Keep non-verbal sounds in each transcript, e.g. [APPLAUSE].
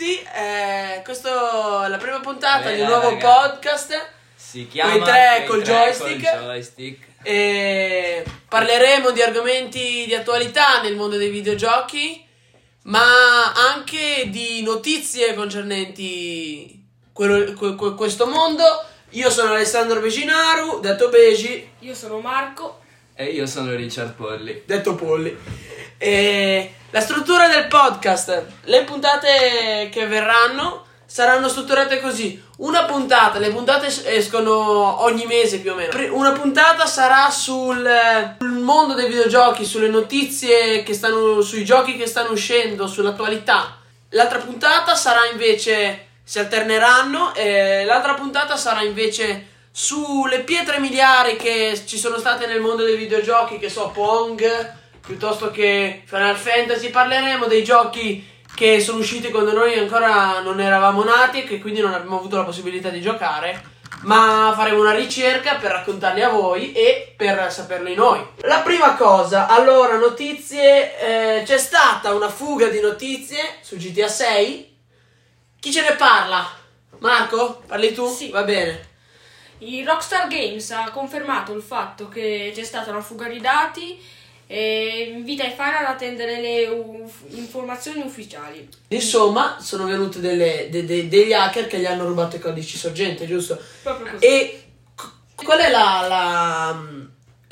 tutti, eh, questa è la prima puntata Bella, di un nuovo raga. podcast Si chiama Quei tre col tre joystick. col joystick. e parleremo di argomenti di attualità nel mondo dei videogiochi, ma anche di notizie concernenti quello- que- que- questo mondo. Io sono Alessandro Beginaru, detto Begi, Io sono Marco. E io sono Richard Polli. detto Polli. E la struttura del podcast, le puntate che verranno saranno strutturate così. Una puntata, le puntate es- escono ogni mese più o meno. Una puntata sarà sul, sul mondo dei videogiochi, sulle notizie che stanno, sui giochi che stanno uscendo, sull'attualità. L'altra puntata sarà invece, si alterneranno, e l'altra puntata sarà invece sulle pietre miliari che ci sono state nel mondo dei videogiochi, che so, Pong, piuttosto che Final Fantasy. Parleremo dei giochi che sono usciti quando noi ancora non eravamo nati e che quindi non abbiamo avuto la possibilità di giocare. Ma faremo una ricerca per raccontarli a voi e per saperli noi. La prima cosa, allora, notizie. eh, c'è stata una fuga di notizie su GTA 6. Chi ce ne parla? Marco? Parli tu? Sì. Va bene. Il Rockstar Games ha confermato il fatto che c'è stata una fuga di dati e invita i fan ad attendere le uf- informazioni ufficiali. Insomma, sono venute delle- de- de- degli hacker che gli hanno rubato i codici sorgente, giusto? Proprio così. E c- qual è la- la-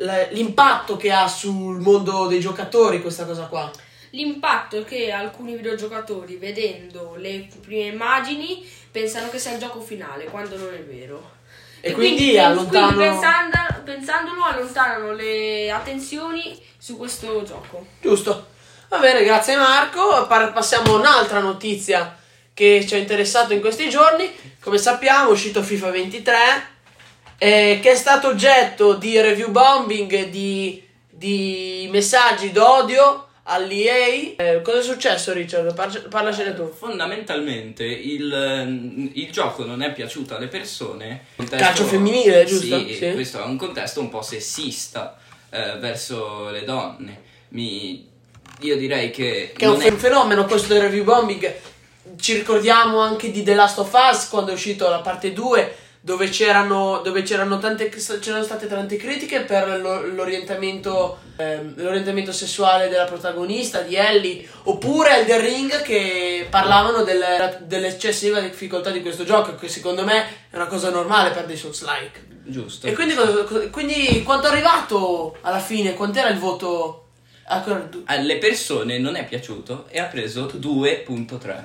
la- l'impatto che ha sul mondo dei giocatori questa cosa qua? L'impatto è che alcuni videogiocatori, vedendo le prime immagini, pensano che sia il gioco finale, quando non è vero. E quindi allontanano- quindi pensando- pensandolo allontanano le attenzioni su questo gioco. Giusto. Va bene, grazie Marco. Passiamo a un'altra notizia che ci ha interessato in questi giorni. Come sappiamo è uscito FIFA 23, eh, che è stato oggetto di review bombing, di, di messaggi d'odio all'EA. Eh, cosa è successo Richard? Par- parlacene tu. Fondamentalmente il, il gioco non è piaciuto alle persone. Contesto- Calcio femminile, giusto? Sì, Sì. questo è un contesto un po' sessista eh, verso le donne. Mi- io direi che, Che è un fe- fenomeno questo del review bombing. Ci ricordiamo anche di The Last of Us quando è uscito la parte 2 dove c'erano, dove c'erano tante c'erano state tante critiche per lo- l'orientamento ehm, l'orientamento sessuale della protagonista di Ellie oppure Elden Ring che parlavano del- dell'eccessiva difficoltà di questo gioco che secondo me è una cosa normale per dei Souls like Giusto. e quindi, quindi quanto è arrivato alla fine quant'era il voto Ancora du- alle persone non è piaciuto e ha preso 2.3.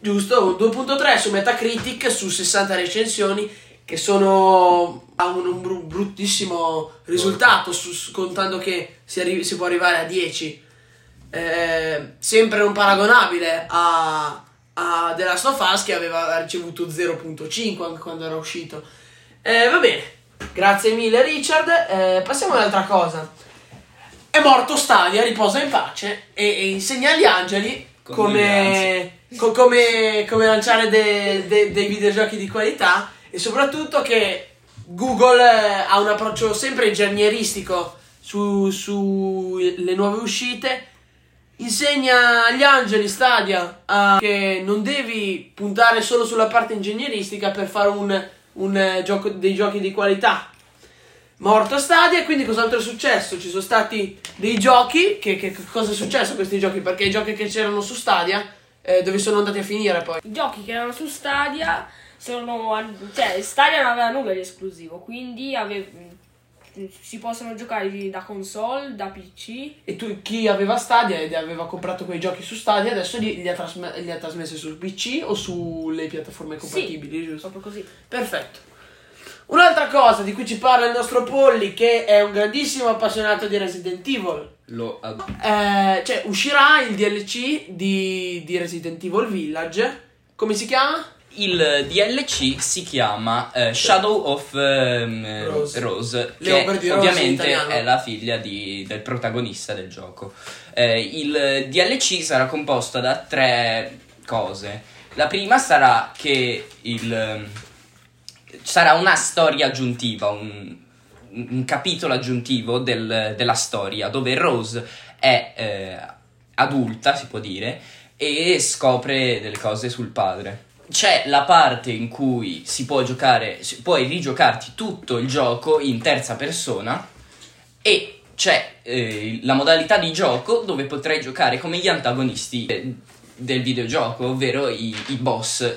Giusto, un 2.3 su Metacritic su 60 recensioni che sono a un, un bru- bruttissimo risultato su- su- contando che si, arri- si può arrivare a 10 Eh, sempre non paragonabile a, a The Last of Us che aveva ricevuto 0.5 anche quando era uscito. Eh, va bene. Grazie mille Richard. Eh, passiamo ad un'altra cosa. È morto Stadia riposa in pace e, e insegna agli angeli come, co- come, come lanciare de- de- dei videogiochi di qualità e soprattutto che Google eh, ha un approccio sempre ingegneristico su, su nuove uscite insegna agli angeli Stadia a- che non devi puntare solo sulla parte ingegneristica per fare un, un, eh, gioco, dei giochi di qualità morto Stadia quindi cos'altro è successo? Ci sono stati dei giochi, che- che cosa è successo a questi giochi? Perché i giochi che c'erano su Stadia, eh, dove sono andati a finire poi? I giochi che erano su Stadia sono. cioè, Stadia non aveva nulla di esclusivo, quindi ave- si possono giocare da console, da PC. E tu, chi aveva Stadia ed aveva comprato quei giochi su Stadia, adesso li, li ha, trasme- li ha trasmessi sul PC o sulle piattaforme compatibili, giusto? Proprio così. Perfetto. Un'altra cosa di cui ci parla il nostro Polly, che è un grandissimo appassionato di Resident Evil, Lo ad- Eh, cioè, uscirà il DLC di, di Resident Evil Village. Come si chiama? Il DLC si chiama eh, Shadow of ehm, Rose. Rose, che Rose ovviamente è la figlia di- del protagonista del gioco. Eh, il DLC sarà composto da tre cose. La prima sarà che il, sarà una storia aggiuntiva, un, un capitolo aggiuntivo del- della storia dove Rose è eh, adulta, si può dire, e scopre delle cose sul padre. C'è la parte in cui si può giocare, si- puoi rigiocarti tutto il gioco in terza persona e c'è eh, la modalità di gioco dove potrai giocare come gli antagonisti eh, del videogioco, ovvero i, i boss,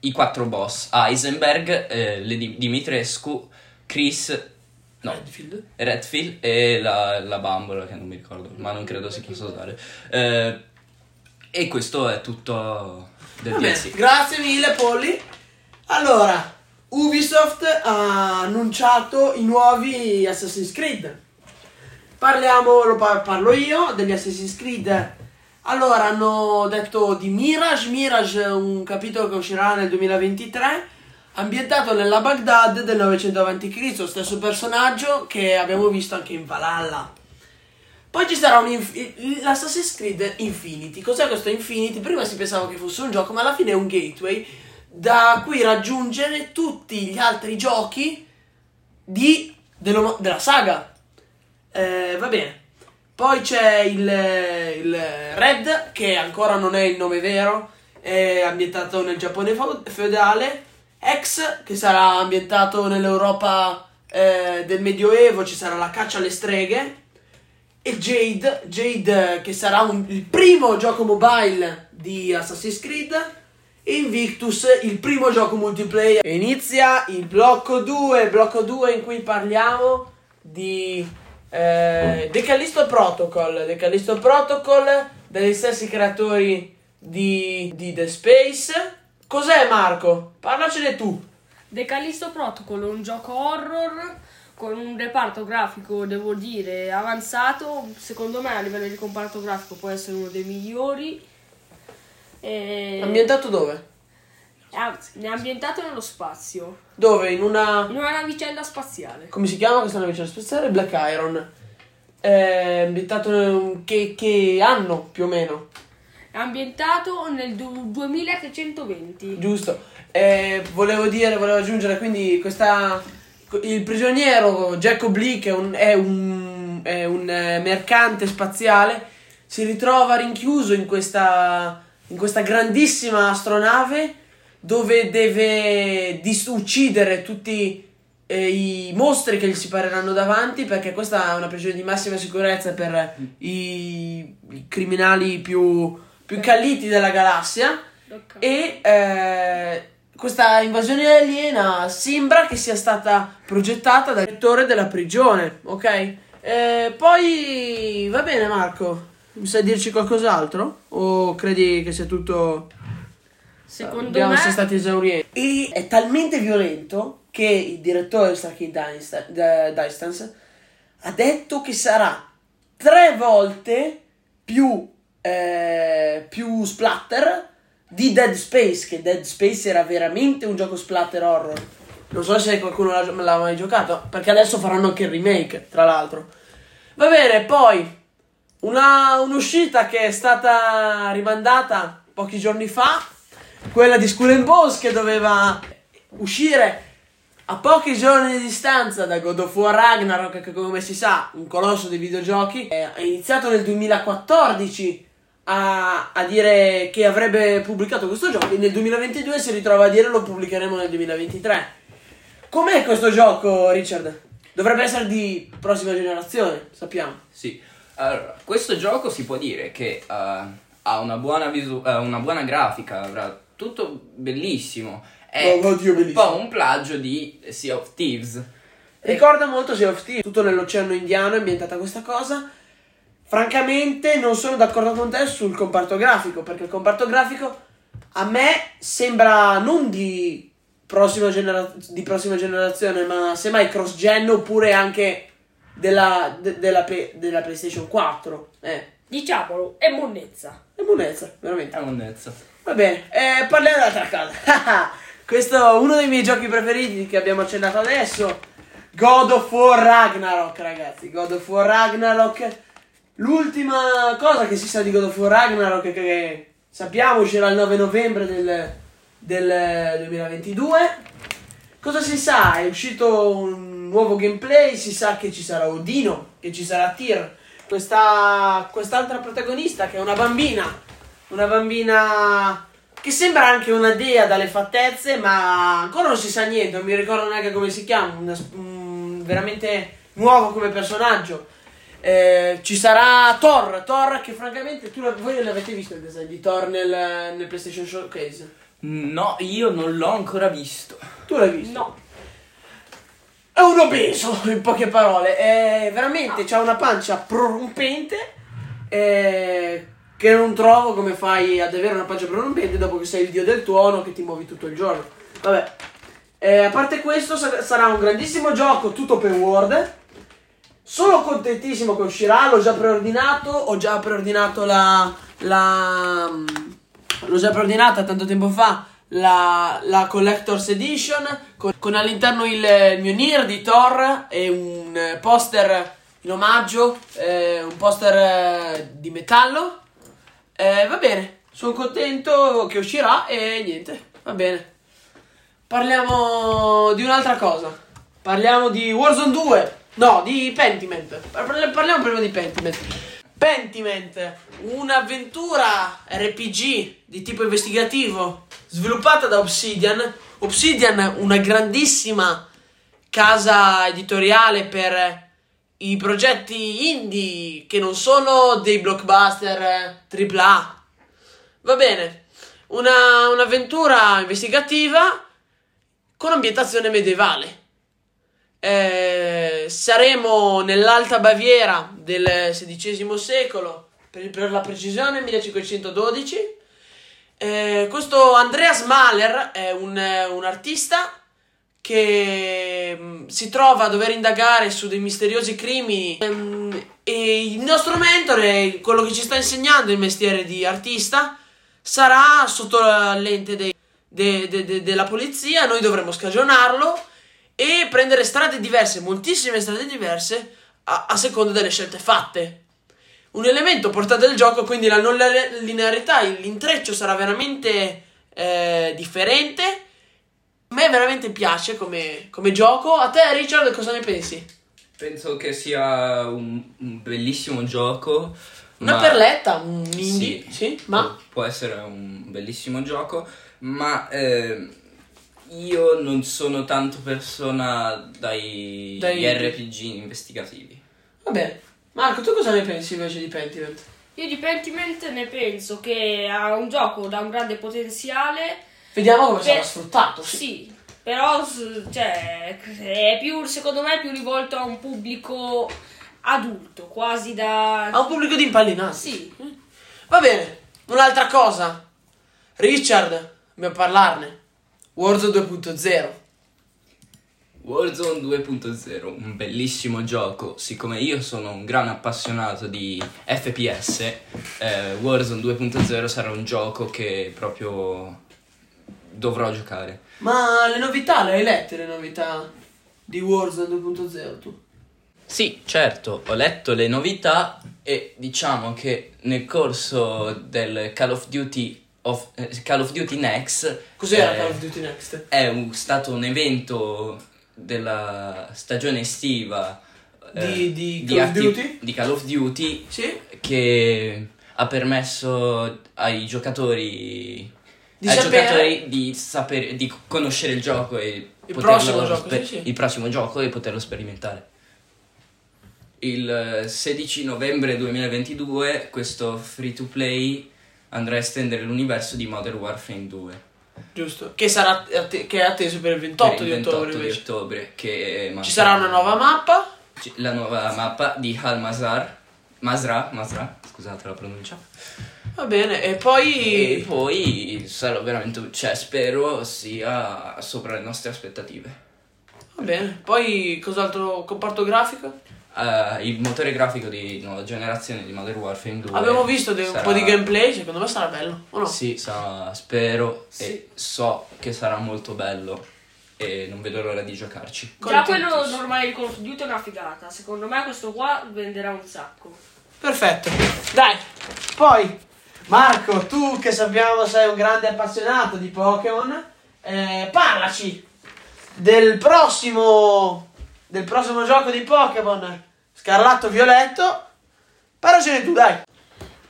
i quattro boss, Heisenberg, eh, le Di- Dimitrescu, Chris, no, Redfield. Redfield e la, la bambola che non mi ricordo, ma non credo si possa usare. Eh, e questo è tutto del DLC. grazie mille Polly. Allora, Ubisoft ha annunciato i nuovi Assassin's Creed. Parliamo, lo par- parlo io degli Assassin's Creed. Allora, hanno detto di Mirage. Mirage è un capitolo che uscirà nel 2023, ambientato nella Baghdad del 900 a.C., stesso personaggio che abbiamo visto anche in Valhalla. Poi ci sarà un inf- l'Assassin's Creed Infinity. Cos'è questo Infinity? Prima si pensava che fosse un gioco, ma alla fine è un gateway da cui raggiungere tutti gli altri giochi di, della saga. Eh, va bene. Poi c'è il, il Red, che ancora non è il nome vero, è ambientato nel Giappone feu- feudale. X, che sarà ambientato nell'Europa eh, del Medioevo, ci sarà la caccia alle streghe. E Jade, Jade eh, che sarà un- il primo gioco mobile di Assassin's Creed. E Invictus, il primo gioco multiplayer. E inizia il blocco 2, blocco 2 in cui parliamo di eh, The Callisto Protocol. The Callisto Protocol degli stessi creatori di, di The Space. Cos'è Marco? Parlacene tu. The Callisto Protocol è un gioco horror con un reparto grafico, devo dire, avanzato. Secondo me a livello di comparto grafico può essere uno dei migliori. E... Ambientato dove? è am- è ambientato nello spazio, Dove? In una... in una navicella spaziale. come si chiama questa navicella spaziale? Black Iron. È ambientato che, che anno più o meno? È ambientato nel du- 2320. Giusto. Eh, volevo dire, volevo aggiungere quindi questa. Il prigioniero Jack Oblique è un, è un, è un eh, mercante spaziale. Si ritrova rinchiuso in questa, in questa grandissima astronave dove deve dis- uccidere tutti eh, i mostri che gli si pareranno davanti perché questa è una prigione di massima sicurezza per i, i criminali più, più calliti della galassia e eh, questa invasione aliena sembra che sia stata progettata dal direttore della prigione, ok? Eh, poi va bene Marco, mi sai dirci qualcos'altro? O credi che sia tutto... Secondo Abbiamo me essere stati esaurienti. E è talmente violento che il direttore di Starkey Distance ha detto che sarà tre volte più, eh, più splatter di Dead Space, che Dead Space era veramente un gioco splatter horror. Non so se qualcuno l'ha, l'ha mai giocato, perché adesso faranno anche il remake, tra l'altro. Va bene, poi una, un'uscita che è stata rimandata pochi giorni fa, quella di Skull and Bones che doveva uscire a pochi giorni di distanza da God of War Ragnarok, che come si sa, un colosso dei videogiochi, è è iniziato nel 2014 a, a dire che avrebbe pubblicato questo gioco e nel 2022 si ritrova a dire lo pubblicheremo nel 2023. Com'è questo gioco, Richard? Dovrebbe essere di prossima generazione, sappiamo. Sì, allora, questo gioco si può dire che eh, ha una buona, visu- eh, una buona grafica, avrà tutto bellissimo. È Oh, oddio, un bellissimo. po' un plagio di Sea of Thieves. Ricorda molto Sea of Thieves, tutto nell'oceano indiano è ambientata questa cosa. Francamente non sono d'accordo con te sul comparto grafico, perché il comparto grafico a me sembra non di prossima, genera- di prossima generazione, ma semmai cross-gen oppure anche della, de- della, P- della PlayStation 4. Eh, Diciamolo, è monnezza. è buonezza, veramente. È monnezza. Va bene, eh, parliamo dell'altra cosa. [LAUGHS] Questo è uno dei miei giochi preferiti che abbiamo accennato adesso. God of War Ragnarok, ragazzi. God of War Ragnarok. L'ultima cosa che si sa di God of War Ragnarok è che sappiamo uscirà il 9 novembre del, del 2022. Cosa si sa? È uscito un nuovo gameplay, si sa che ci sarà Odino, che ci sarà Tyr. Questa, quest'altra protagonista che è una bambina una bambina che sembra anche una dea dalle fattezze, ma ancora non si sa niente, non mi ricordo neanche come si chiama, una mm, veramente nuovo come personaggio. Eh, ci sarà Thor, Thor che francamente tu voi l'avete visto il design di Thor nel, nel PlayStation Showcase? No, io non l'ho ancora visto. Tu l'hai visto? No. È un obeso, in poche parole. È veramente c'ha una pancia prorompente. eh, che non trovo come fai ad avere una pancia prorompente dopo che sei il dio del tuono che ti muovi tutto il giorno. Vabbè. Eh, a parte questo, sa- sarà un grandissimo gioco tutto open world. Sono contentissimo che uscirà. L'ho già preordinato. Ho già preordinato la. la l'ho già preordinata tanto tempo fa la, la Collector's Edition con, con all'interno il, il mio Nier di Thor e un eh, poster in omaggio, eh, un poster eh, di metallo. Eh, va bene, sono contento che uscirà e niente, va bene. Parliamo di un'altra cosa. Parliamo di Warzone 2. No, di Pentiment. Parli- Parliamo prima di Pentiment. Pentiment, un'avventura RPG di tipo investigativo sviluppata da Obsidian. Obsidian, una grandissima casa editoriale per i progetti indie che non sono dei blockbuster AAA. Va bene, una, un'avventura investigativa con ambientazione medievale. Eh, saremo nell'Alta Baviera del XVI secolo, per, per la precisione 1512. Eh, questo Andreas Mahler è un, un artista che mm, si trova a dover indagare su dei misteriosi crimini. Ehm, e il nostro mentore, quello che ci sta insegnando il mestiere di artista, sarà sotto lente dei- de- de- de- della polizia, noi dovremo scagionarlo e prendere strade diverse, moltissime strade diverse, a, a seconda delle scelte fatte. Un elemento portato del gioco, quindi la non line- linearità, l'intreccio sarà veramente eh, differente. A me veramente piace come, come gioco. A te, Richard, cosa ne pensi? Penso che sia un, un bellissimo gioco. Una ma- perletta, un indie, Sì, sì, ma può essere un bellissimo gioco, ma eh, io non sono tanto persona dai, Dai- RPG investigativi. va bene. Marco, tu cosa ne pensi invece di Pentiment? Io di Pentiment ne penso che ha un gioco da un grande potenziale. Vediamo come sarà sfruttato. Sì. Sì, però cioè, è più, secondo me è più rivolto a un pubblico adulto, quasi da... Ha un pubblico di impallinati. Sì, Va bene, un'altra cosa. Richard, dobbiamo parlarne. Warzone 2.0. Warzone 2.0, un bellissimo gioco. Siccome io sono un gran appassionato di FPS, eh, Warzone 2.0 sarà un gioco che proprio dovrò giocare. Ma le novità, le hai lette le novità di Warzone 2.0 tu? Sì, certo, ho letto le novità e diciamo che nel corso del Call of Duty, of- eh, Call of Duty Next Cos'era eh, Call of Duty Next? è un- stato un evento della stagione estiva eh, Di- di Call of Duty? di Call of Duty Sì? che ha permesso ai giocatori Di ai sapere- giocatori di sapere di conoscere il gioco e Il prossimo gioco, spe- sì, sì. il prossimo gioco e poterlo sperimentare. Il eh, 16 novembre 2022 questo free to play andrà a estendere l'universo di Modern Warfare 2 Giusto. Che, sarà att- che è atteso per il 28 per il di 28 ottobre di ottobre che Ci sarà una nuova mappa. La nuova mappa di Al Mazar Masra, Masra, scusate la pronuncia. Va bene, e poi... E poi sarà veramente, cioè spero sia sopra le nostre aspettative. Va bene, poi cos'altro comparto grafico? Eh, il motore grafico di nuova generazione di Modern Warfare 2 Abbiamo visto de- un sarà- po' di gameplay, secondo me sarà bello, o no? Sì, sarà- spero Sì. e so che sarà molto bello e non vedo l'ora di giocarci. già quello normale di Call of Duty è una figata. Secondo me questo qua venderà un sacco. Perfetto. Dai, poi Marco, tu che sappiamo sei un grande appassionato di Pokémon, eh, parlaci del prossimo del prossimo gioco di Pokémon Scarlatto Violetto. Parlacene tu, dai.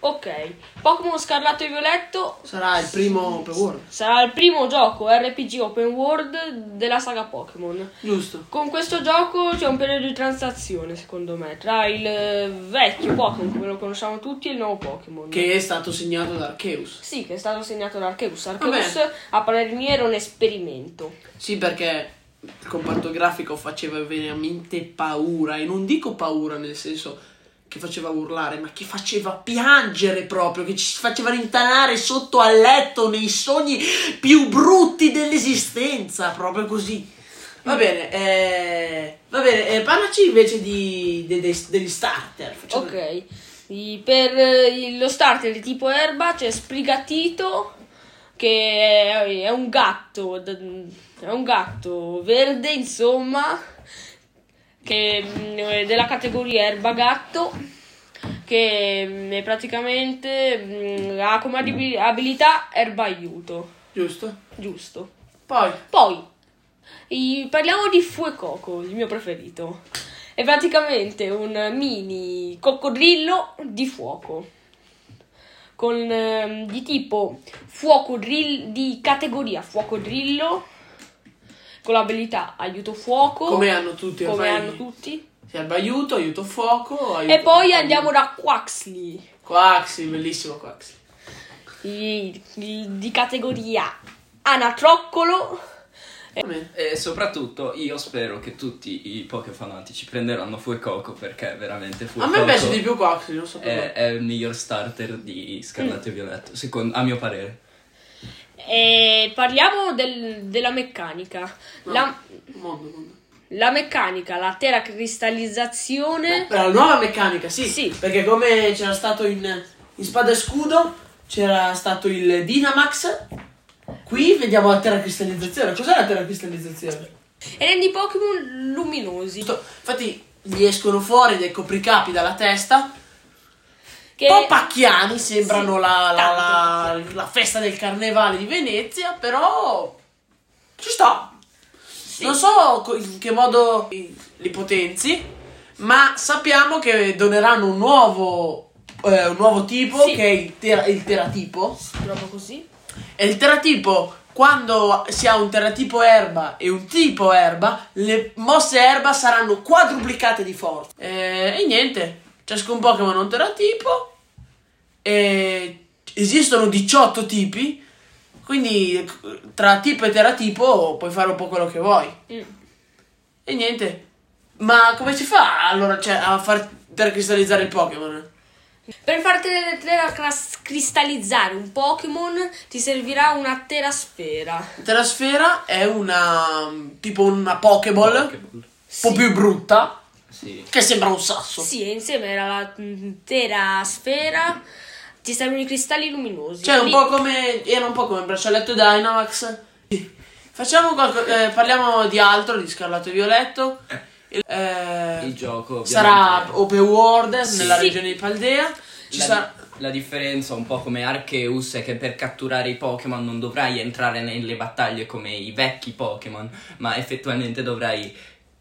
Ok, Pokémon Scarlatto e Violetto Sarà il primo open world. sarà il primo gioco RPG open world della saga Pokémon. Giusto. Con questo gioco c'è un periodo di transazione, secondo me, tra il vecchio Pokémon, come lo conosciamo tutti, e il nuovo Pokémon. Che è stato segnato da Arceus. Sì, che è stato segnato da Arceus. Arceus, Vabbè. a parere mio, era un esperimento. Sì, perché il comparto grafico faceva veramente paura. E non dico paura nel senso che faceva urlare, ma che faceva piangere proprio, che ci faceva rintanare sotto al letto nei sogni più brutti dell'esistenza, proprio così. Va bene, eh, va bene, eh, parlaci invece di, de- de- degli starter. Facciamo- Ok, per eh, lo starter di tipo erba c'è Sprigatito, che è, un gatto, è un gatto verde, insomma, che è della categoria erba gatto, che mm, praticamente mm, ha come abil- abilità erba aiuto, Giusto? giusto. Poi, Poi parliamo di Fuecoco, il mio preferito. È praticamente un mini coccodrillo di fuoco. Con ehm, di tipo fuoco drill di categoria fuoco drillo con l'abilità aiuto fuoco. Come hanno tutti come ormai, hanno tutti. Serve aiuto, aiuto fuoco, aiuto e poi andiamo da Quaxley. Quaxi, bellissimo Quaxi. i- i- di categoria anatroccolo E soprattutto io spero che tutti i Pokéfanatici prenderanno Fuecoco perché veramente A Fuecoco me piace di più Quaxi, non so è, perché. è il miglior starter di Scarlatto e Violetto, secondo, a mio parere. e parliamo del- della meccanica No. la, Mondo, mondo. la meccanica la terra cristallizzazione Per la nuova meccanica, sì. Sì. Perché come c'era stato in, in Spada e Scudo, c'era stato il Dynamax. Qui vediamo la terracristallizzazione. Cos'è la terracristallizzazione? e rendi i Pokémon luminosi. Infatti gli escono fuori dei copricapi dalla testa. che Un po' pacchiani, sembrano Sì, la, la- la- la festa del carnevale di Venezia, però ci sta. Non so in che modo li potenzi, ma sappiamo che doneranno un nuovo, eh, un nuovo tipo Sì. che è il, tera- il teratipo. proprio così E il teratipo, quando si ha un teratipo erba e un tipo erba, le mosse erba saranno quadruplicate di forza. Eh, e niente, ciascun Pokémon ha un teratipo. E esistono 18 tipi. Quindi tra tipo e teratipo puoi fare un po' quello che vuoi. Mm. E niente. Ma come si fa allora cioè, a far teracristallizzare il Pokémon? Per far cristallizzare un Pokémon ti servirà una terasfera. Terasfera è una tipo una Pokéball. Un po' più brutta, Sì. che sembra un sasso. Sì, insieme alla mm, terasfera ti servono i cristalli luminosi. Cioè, un po' come. Era un po' come il braccialetto Dynamax. Facciamo qualco- eh, parliamo di altro, di Scarlatto e Violetto. Eh, Il gioco sarà open world Sì. nella regione di Paldea. Ci la, sarà. la differenza un po' come Arceus è che per catturare i Pokémon non dovrai entrare nelle battaglie come i vecchi Pokémon, ma effettivamente dovrai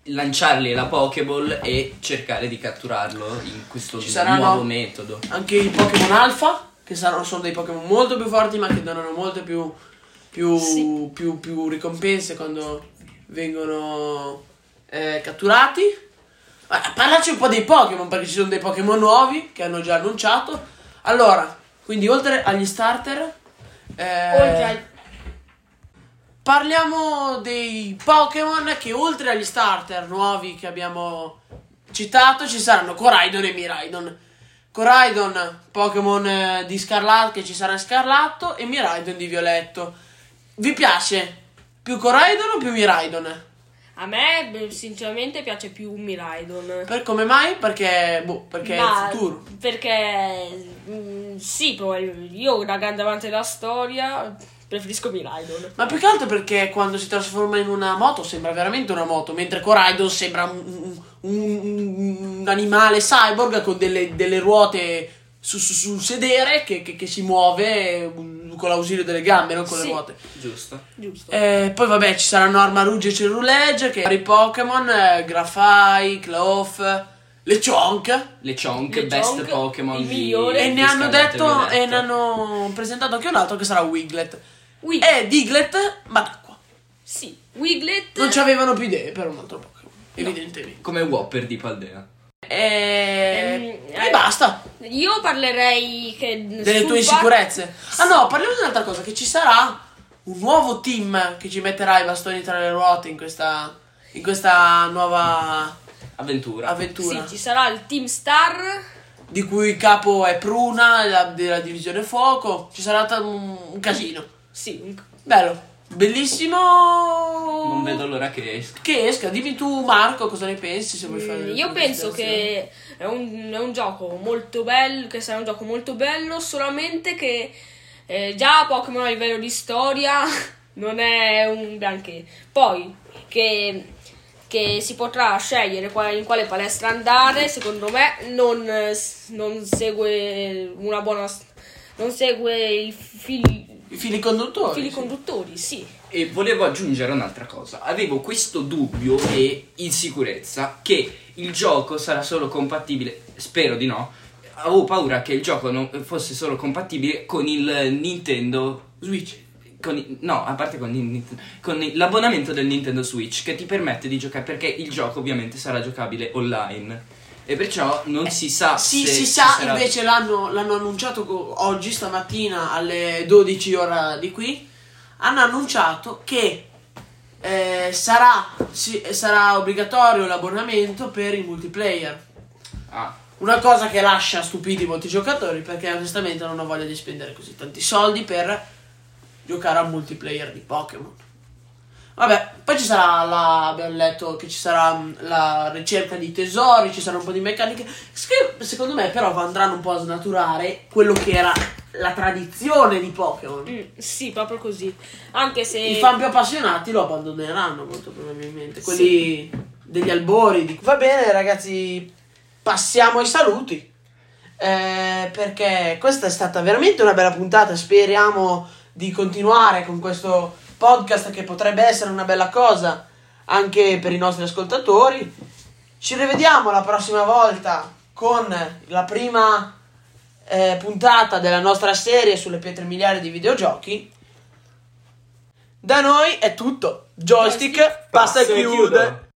lanciargli la Pokéball e cercare di catturarlo in questo Ci saranno- nuovo metodo. Anche i Pokémon Alpha, che saranno, sono dei Pokémon molto più forti, ma che donano molte più, più, Sì. più, più ricompense quando vengono eh, catturati. Ma parlaci un po' dei Pokémon, perché ci sono dei Pokémon nuovi che hanno già annunciato. Allora, quindi oltre agli starter, eh, Oltre al- parliamo dei Pokémon che oltre agli starter nuovi che abbiamo citato ci saranno Coraidon e Miraidon. Coraidon, Pokémon eh, di Scarlatto che ci sarà Scarlatto e Miraidon di Violetto. Vi piace più Coraidon o più Miraidon? A me, beh, sinceramente, piace più Miraidon. Per come mai? Perché, boh, perché è Ma- il futuro. Perché mm, sì, poi io da grande amante della storia preferisco Miraidon. Ma più che altro perché quando si trasforma in una moto sembra veramente una moto, mentre Coraidon sembra un, un- un- un animale cyborg con delle, delle ruote su- su- sul sedere che, che- che si muove con l'ausilio delle gambe, non con le Sì. ruote. Giusto. Giusto. Eh, poi vabbè ci saranno Armarouge e Ceruledge che i Pokémon, eh, Grafai, Cloth, le Chonk. Le Chonk, Le best Chonk, Pokémon migliore. E ne hanno detto e ne hanno presentato anche un altro che sarà Wiglet. Wig- E Diglett, ma d'acqua. Sì, Wiglet. Non ci avevano più idee per un altro Pokémon, evidentemente. Come Whopper di Paldea. E... Ehm, e eh, basta. Io parlerei che Delle tue par- insicurezze. Ah no, parliamo di un'altra cosa, che ci sarà un nuovo team che ci metterà i bastoni tra le ruote in questa, in questa nuova Avventura. avventura. Sì, ci sarà il Team Star. di cui il capo è Pruna, la- della divisione fuoco. Ci sarà ta- un, un casino. Sì, un- Bello, bellissimo. Non vedo l'ora che esca. Che esca, dimmi tu Marco cosa ne pensi se vuoi fare. Mm, Io penso che è un, è un gioco molto bello, che sarà un gioco molto bello, solamente che eh, già Pokémon a livello di storia [LAUGHS] non è un granché. Poi che, che si potrà scegliere quale- in quale palestra andare, secondo me non, non segue una buona... non segue i fili, I fili conduttori. fili sì. conduttori, sì. E volevo aggiungere un'altra cosa. Avevo questo dubbio e insicurezza che il gioco sarà solo compatibile, spero di no. Avevo paura che il gioco non fosse solo compatibile con il Nintendo Switch. con i- no, a parte con, il con il- l'abbonamento del Nintendo Switch che ti permette di giocare perché il gioco ovviamente sarà giocabile online. E perciò non si sa Sì, se si sa, sarà- invece l'hanno, l'hanno annunciato oggi, stamattina, alle 12 ora di qui. Hanno annunciato che eh, sarà, sì, sarà obbligatorio l'abbonamento per il multiplayer. Ah, Una cosa che lascia stupidi molti giocatori perché onestamente non ho voglia di spendere così tanti soldi per giocare al multiplayer di Pokémon. Vabbè, poi ci sarà la. Abbiamo letto che ci sarà mh, la ricerca di tesori, ci sarà un po' di meccaniche. che secondo me, però, andranno un po' a snaturare quello che era la tradizione di Pokémon. Mm, sì, proprio così. Anche se... I fan più appassionati lo abbandoneranno molto probabilmente. Quelli degli albori. di- Va bene, ragazzi, passiamo ai saluti. Eh, perché questa è stata veramente una bella puntata. Speriamo di continuare con questo podcast che potrebbe essere una bella cosa anche per i nostri ascoltatori. Ci rivediamo la prossima volta con la prima eh, puntata della nostra serie sulle pietre miliari di videogiochi. Da noi è tutto. Joystick, passa e chiude.